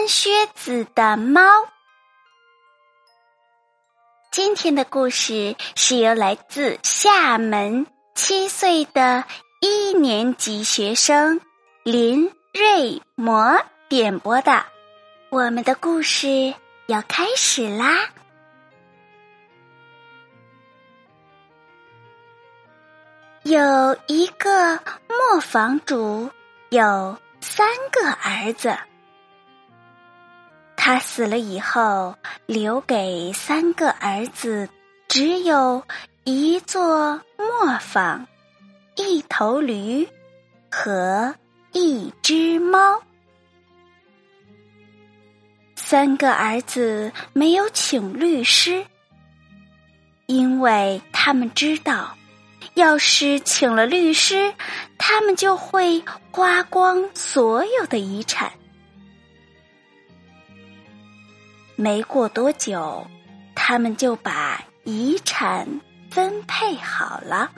穿靴子的猫。今天的故事是由来自厦门七岁的一年级学生林瑞模点播的。我们的故事要开始啦！有一个磨坊主，有三个儿子。他死了以后，留给三个儿子只有一座磨坊、一头驴和一只猫。三个儿子没有请律师，因为他们知道，要是请了律师，他们就会花光所有的遗产。没过多久，他们就把遗产分配好了。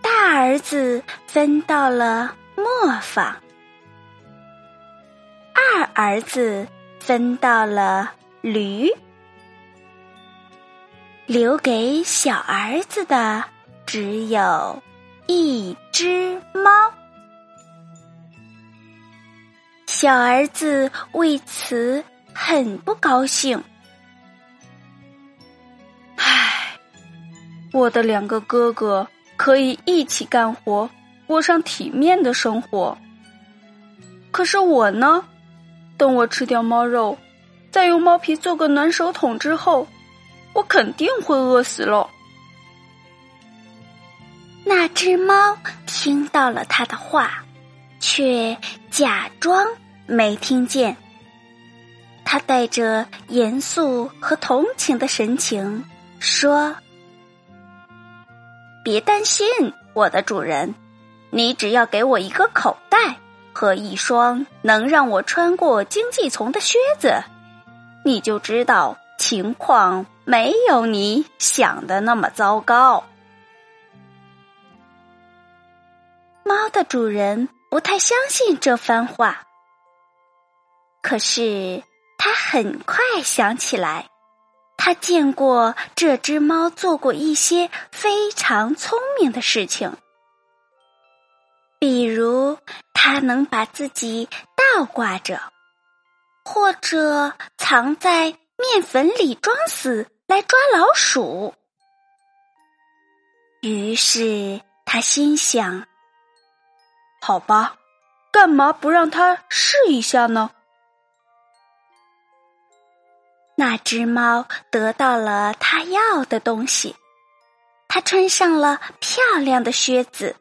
大儿子分到了磨坊，二儿子分到了驴，留给小儿子的只有一只猫。小儿子为此很不高兴。唉，我的两个哥哥可以一起干活，过上体面的生活。可是我呢？等我吃掉猫肉，再用猫皮做个暖手桶之后，我肯定会饿死喽。那只猫听到了他的话，却假装。没听见，他带着严肃和同情的神情说：“别担心，我的主人，你只要给我一个口袋和一双能让我穿过荆棘丛的靴子，你就知道情况没有你想的那么糟糕。”猫的主人不太相信这番话。可是，他很快想起来，他见过这只猫做过一些非常聪明的事情，比如它能把自己倒挂着，或者藏在面粉里装死来抓老鼠。于是他心想：“好吧，干嘛不让它试一下呢？”那只猫得到了它要的东西，它穿上了漂亮的靴子，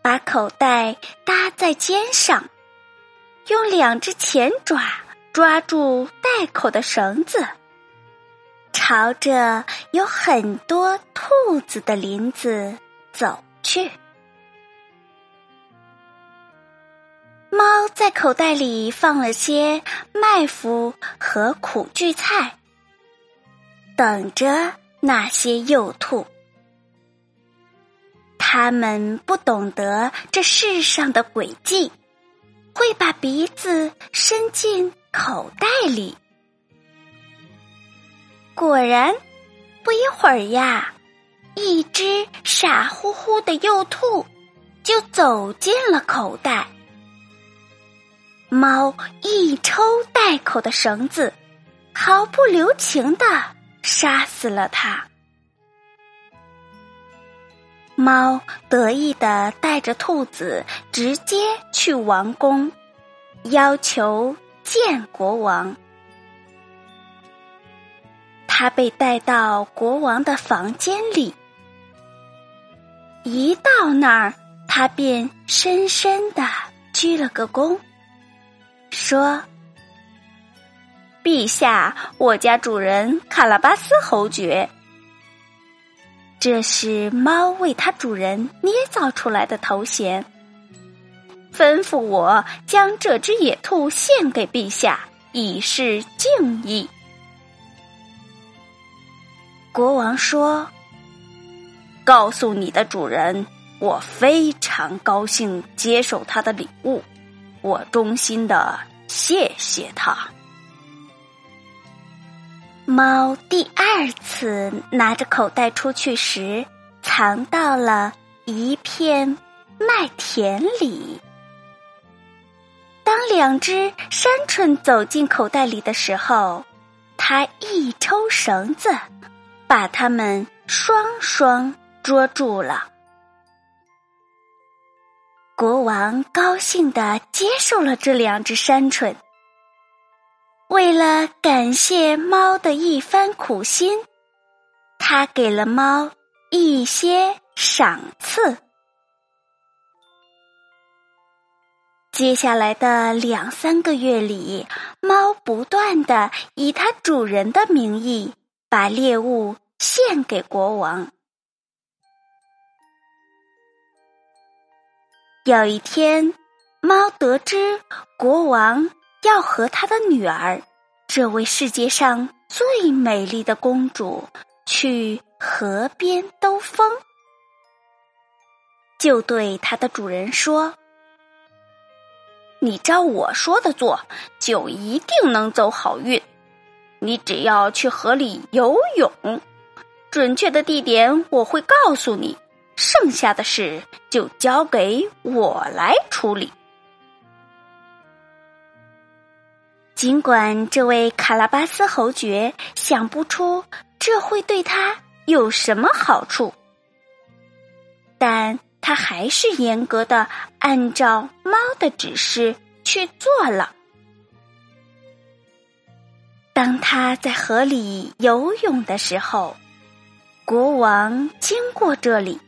把口袋搭在肩上，用两只前爪抓住袋口的绳子，朝着有很多兔子的林子走去。猫在口袋里放了些麦麸和苦苣菜，等着那些幼兔。他们不懂得这世上的诡计，会把鼻子伸进口袋里。果然，不一会儿呀，一只傻乎乎的幼兔就走进了口袋。猫一抽袋口的绳子，毫不留情的杀死了它。猫得意的带着兔子直接去王宫，要求见国王。他被带到国王的房间里。一到那儿，他便深深的鞠了个躬，说：“陛下，我家主人卡拉巴斯侯爵。”这是猫为它主人捏造出来的头衔。吩咐我将这只野兔献给陛下，以示敬意。国王说：“告诉你的主人，我非常高兴接受他的礼物，我衷心的谢谢他。”猫第二次拿着口袋出去时，藏到了一片麦田里。当两只山鹑走进口袋里的时候，它一抽绳子，把它们双双捉住了。国王高兴地接受了这两只山鹑。为了感谢猫的一番苦心，他给了猫一些赏赐。接下来的两三个月里，猫不断的以它主人的名义把猎物献给国王。有一天，猫得知国王。要和他的女儿，这位世界上最美丽的公主去河边兜风，就对它的主人说：“你照我说的做，就一定能走好运。你只要去河里游泳，准确的地点我会告诉你，剩下的事就交给我来处理。”尽管这位卡拉巴斯侯爵想不出这会对他有什么好处，但他还是严格的按照猫的指示去做了。当他在河里游泳的时候，国王经过这里，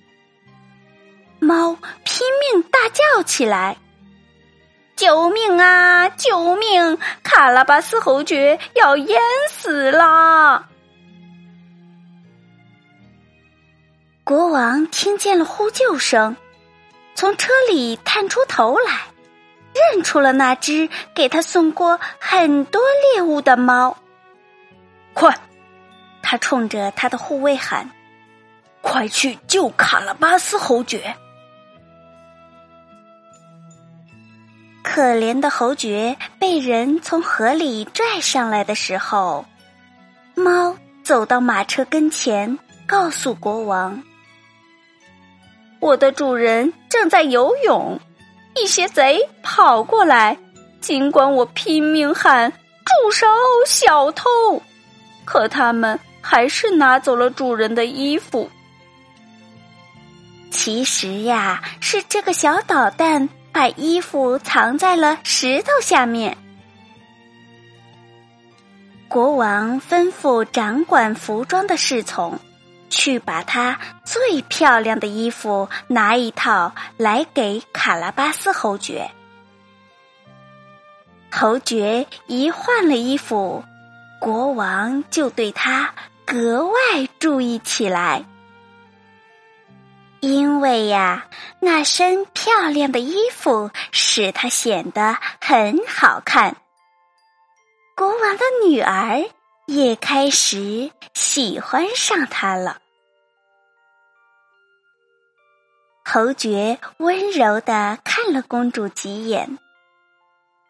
猫拼命大叫起来。救命啊！救命！卡拉巴斯侯爵要淹死了！国王听见了呼救声，从车里探出头来，认出了那只给他送过很多猎物的猫。快！他冲着他的护卫喊：“快去救卡拉巴斯侯爵！”可怜的侯爵被人从河里拽上来的时候，猫走到马车跟前，告诉国王：“我的主人正在游泳，一些贼跑过来，尽管我拼命喊‘住手，小偷’，可他们还是拿走了主人的衣服。其实呀，是这个小捣蛋。”把衣服藏在了石头下面。国王吩咐掌管服装的侍从，去把他最漂亮的衣服拿一套来给卡拉巴斯侯爵。侯爵一换了衣服，国王就对他格外注意起来。因为呀，那身漂亮的衣服使她显得很好看。国王的女儿也开始喜欢上他了。侯爵温柔的看了公主几眼，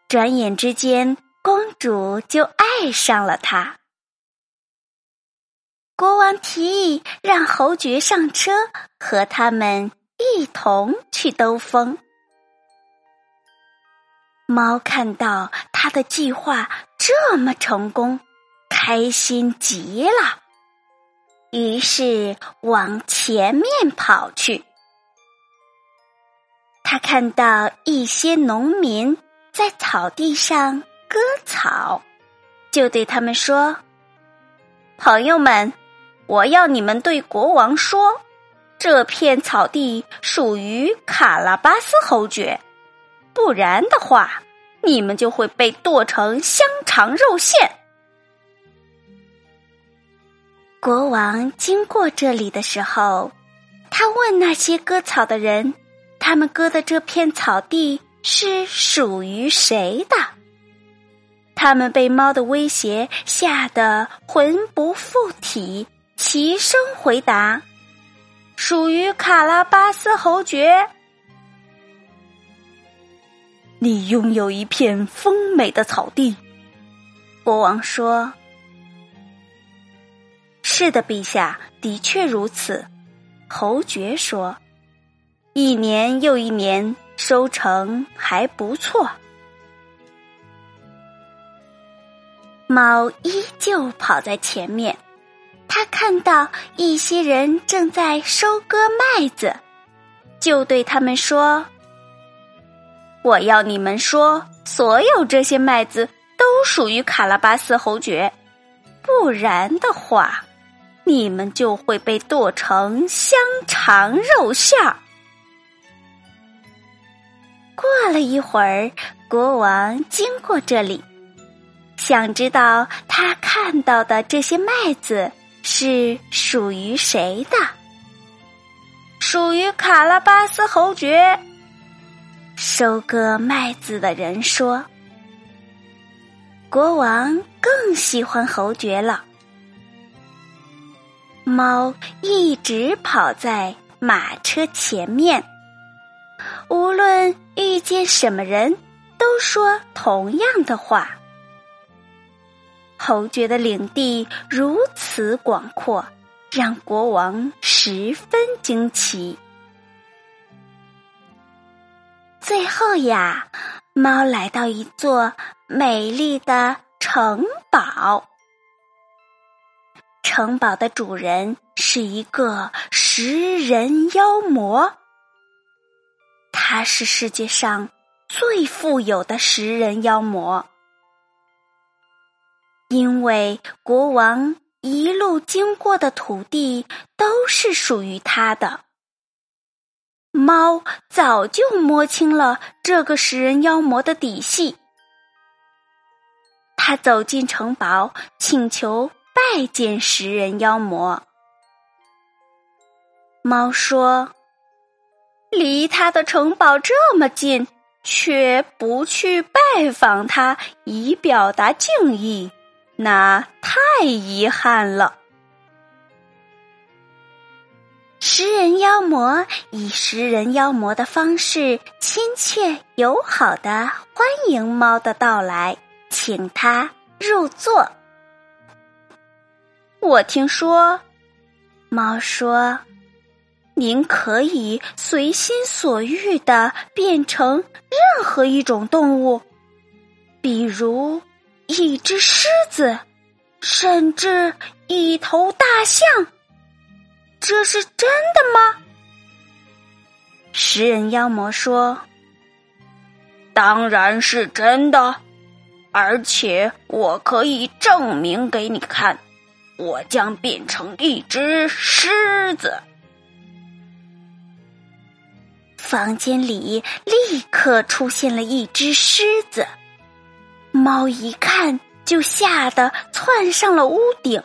转眼之间，公主就爱上了他。国王提议让侯爵上车，和他们一同去兜风。猫看到他的计划这么成功，开心极了，于是往前面跑去。他看到一些农民在草地上割草，就对他们说。朋友们，我要你们对国王说，这片草地属于卡拉巴斯侯爵，不然的话，你们就会被剁成香肠肉馅。”国王经过这里的时候，他问那些割草的人：“他们割的这片草地是属于谁的？”他们被猫的威胁吓得魂不附体，齐声回答：“属于卡拉巴斯侯爵。”你拥有一片丰美的草地，国王说。是的，陛下，的确如此。侯爵说：“一年又一年，收成还不错。”猫依旧跑在前面，他看到一些人正在收割麦子，就对他们说：“我要你们说，所有这些麦子都属于卡拉巴斯侯爵，不然的话。”你们就会被剁成香肠肉馅儿。过了一会儿，国王经过这里，想知道他看到的这些麦子是属于谁的？属于卡拉巴斯侯爵。收割麦子的人说：“国王更喜欢侯爵了。”猫一直跑在马车前面，无论遇见什么人，都说同样的话。侯爵的领地如此广阔，让国王十分惊奇。最后呀，猫来到一座美丽的城堡。城堡的主人是一个食人妖魔，他是世界上最富有的食人妖魔，因为国王一路经过的土地都是属于他的。猫早就摸清了这个食人妖魔的底细，他走进城堡，请求。拜见食人妖魔，猫说：“离他的城堡这么近，却不去拜访他以表达敬意，那太遗憾了。”食人妖魔以食人妖魔的方式，亲切友好的欢迎猫的到来，请他入座。我听说，猫说：“您可以随心所欲的变成任何一种动物，比如一只狮子，甚至一头大象。这是真的吗？”食人妖魔说：“当然是真的，而且我可以证明给你看。”我将变成一只狮子。房间里立刻出现了一只狮子，猫一看就吓得窜上了屋顶。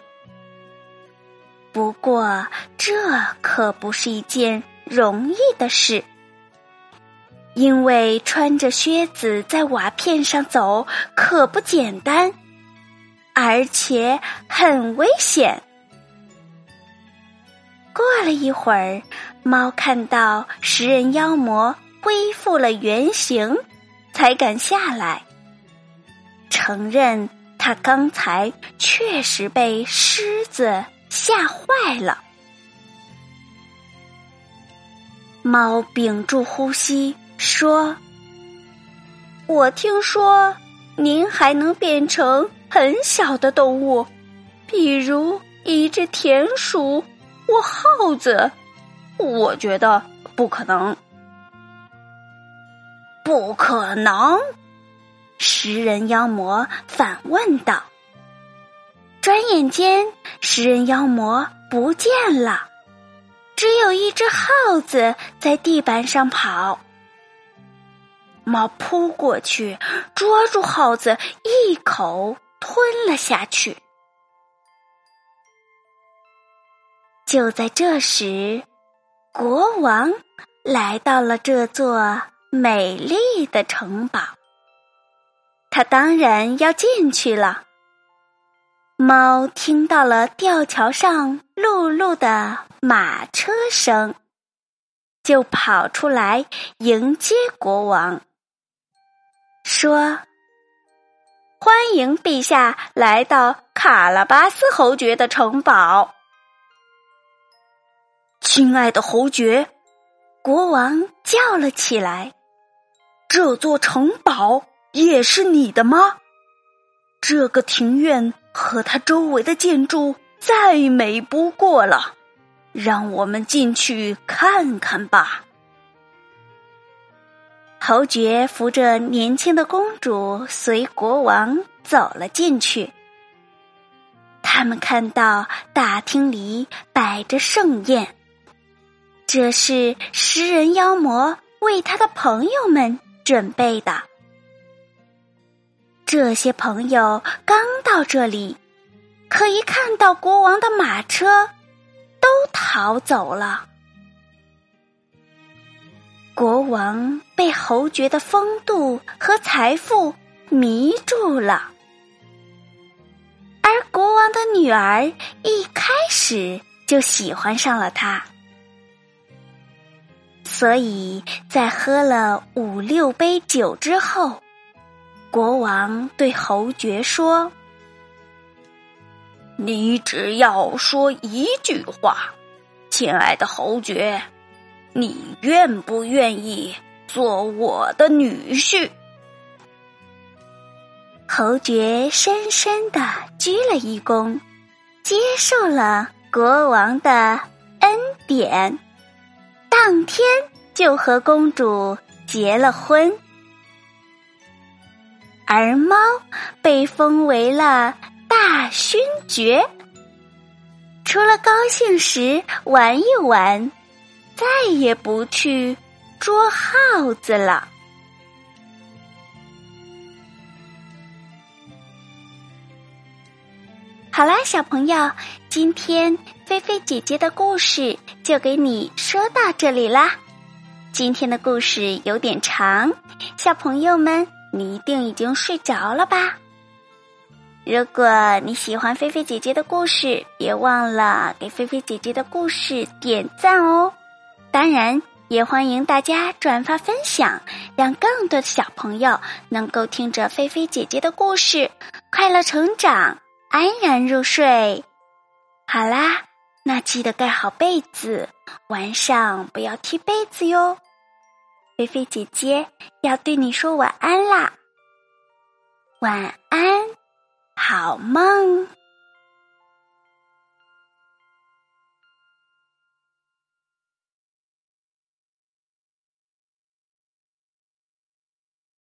不过这可不是一件容易的事，因为穿着靴子在瓦片上走可不简单。而且很危险。过了一会儿，猫看到食人妖魔恢复了原形，才敢下来，承认他刚才确实被狮子吓坏了。猫屏住呼吸说：“我听说您还能变成……”很小的动物，比如一只田鼠或耗子，我觉得不可能。不可能！食人妖魔反问道：“转眼间，食人妖魔不见了，只有一只耗子在地板上跑。猫扑过去，捉住耗子，一口吞了下去。就在这时，国王来到了这座美丽的城堡。他当然要进去了。猫听到了吊桥上辘辘的马车声，就跑出来迎接国王，说：“欢迎陛下来到卡拉巴斯侯爵的城堡。”亲爱的侯爵，国王叫了起来：“这座城堡也是你的吗？这个庭院。”和它周围的建筑再美不过了，让我们进去看看吧。侯爵扶着年轻的公主，随国王走了进去。他们看到大厅里摆着盛宴，这是食人妖魔为他的朋友们准备的。这些朋友刚到这里，可一看到国王的马车，都逃走了。国王被侯爵的风度和财富迷住了，而国王的女儿一开始就喜欢上了他，所以在喝了五六杯酒之后。国王对侯爵说：“你只要说一句话，亲爱的侯爵，你愿不愿意做我的女婿？”侯爵深深的鞠了一躬，接受了国王的恩典，当天就和公主结了婚。而猫被封为了大勋爵，除了高兴时玩一玩，再也不去捉耗子了。好啦，小朋友，今天菲菲姐姐的故事就给你说到这里啦。今天的故事有点长，小朋友们。你一定已经睡着了吧？如果你喜欢菲菲姐姐的故事，别忘了给菲菲姐姐的故事点赞哦！当然，也欢迎大家转发分享，让更多的小朋友能够听着菲菲姐姐的故事，快乐成长，安然入睡。好啦，那记得盖好被子，晚上不要踢被子哟。菲菲姐姐要对你说晚安啦，晚安，好梦。